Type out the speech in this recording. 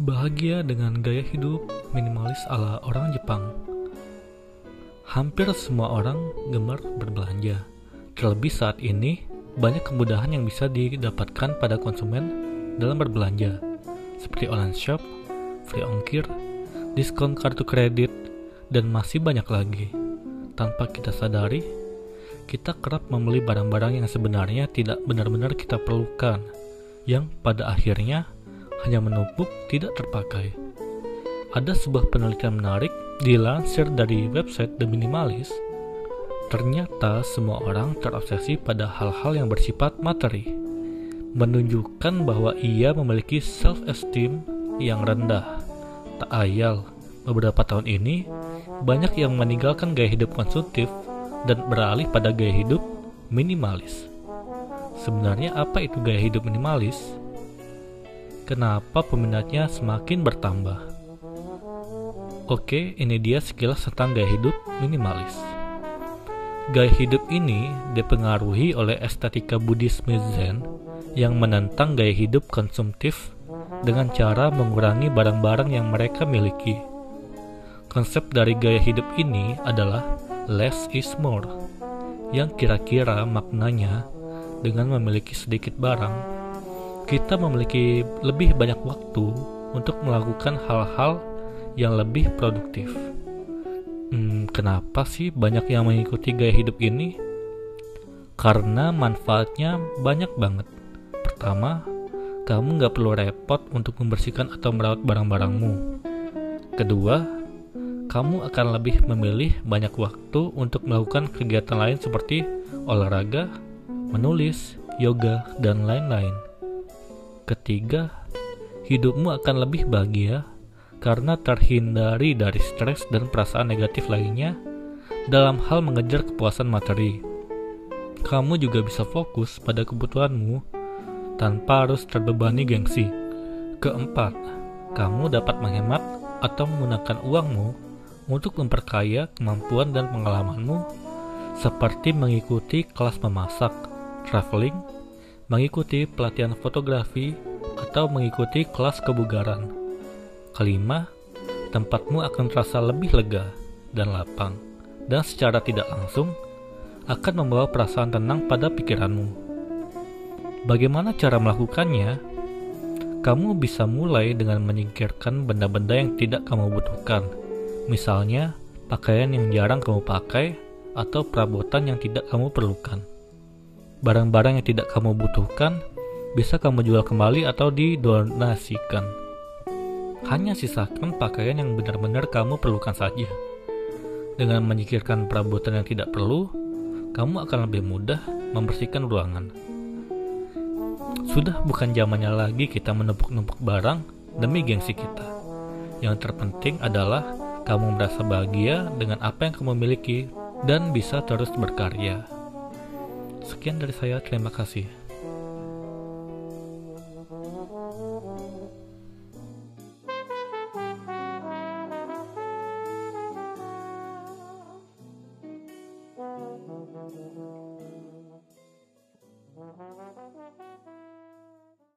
Bahagia dengan gaya hidup minimalis ala orang Jepang. Hampir semua orang gemar berbelanja. Terlebih saat ini, banyak kemudahan yang bisa didapatkan pada konsumen dalam berbelanja, seperti online shop, free ongkir, diskon kartu kredit, dan masih banyak lagi. Tanpa kita sadari, kita kerap membeli barang-barang yang sebenarnya tidak benar-benar kita perlukan, yang pada akhirnya hanya menumpuk tidak terpakai. Ada sebuah penelitian menarik dilansir dari website The Minimalist. Ternyata semua orang terobsesi pada hal-hal yang bersifat materi, menunjukkan bahwa ia memiliki self-esteem yang rendah. Tak ayal, beberapa tahun ini banyak yang meninggalkan gaya hidup konsumtif dan beralih pada gaya hidup minimalis. Sebenarnya apa itu gaya hidup minimalis? Kenapa peminatnya semakin bertambah. Oke, ini dia sekilas tentang gaya hidup minimalis. Gaya hidup ini dipengaruhi oleh estetika Buddhisme Zen yang menentang gaya hidup konsumtif dengan cara mengurangi barang-barang yang mereka miliki. Konsep dari gaya hidup ini adalah less is more, yang kira-kira maknanya dengan memiliki sedikit barang kita memiliki lebih banyak waktu untuk melakukan hal-hal yang lebih produktif. Hmm, kenapa sih banyak yang mengikuti gaya hidup ini? Karena manfaatnya banyak banget. Pertama, kamu nggak perlu repot untuk membersihkan atau merawat barang-barangmu. Kedua, kamu akan lebih memilih banyak waktu untuk melakukan kegiatan lain seperti olahraga, menulis, yoga, dan lain-lain. Ketiga, hidupmu akan lebih bahagia karena terhindari dari stres dan perasaan negatif lainnya dalam hal mengejar kepuasan materi. Kamu juga bisa fokus pada kebutuhanmu tanpa harus terbebani gengsi. Keempat, kamu dapat menghemat atau menggunakan uangmu untuk memperkaya kemampuan dan pengalamanmu seperti mengikuti kelas memasak, traveling, mengikuti pelatihan fotografi, atau mengikuti kelas kebugaran. Kelima, tempatmu akan terasa lebih lega dan lapang, dan secara tidak langsung akan membawa perasaan tenang pada pikiranmu. Bagaimana cara melakukannya? Kamu bisa mulai dengan menyingkirkan benda-benda yang tidak kamu butuhkan, misalnya pakaian yang jarang kamu pakai atau perabotan yang tidak kamu perlukan. Barang-barang yang tidak kamu butuhkan bisa kamu jual kembali atau didonasikan. Hanya sisakan pakaian yang benar-benar kamu perlukan saja. Dengan menyikirkan perabotan yang tidak perlu, kamu akan lebih mudah membersihkan ruangan. Sudah bukan zamannya lagi kita menumpuk-numpuk barang demi gengsi kita. Yang terpenting adalah kamu merasa bahagia dengan apa yang kamu miliki dan bisa terus berkarya. Sekian dari saya, terima kasih.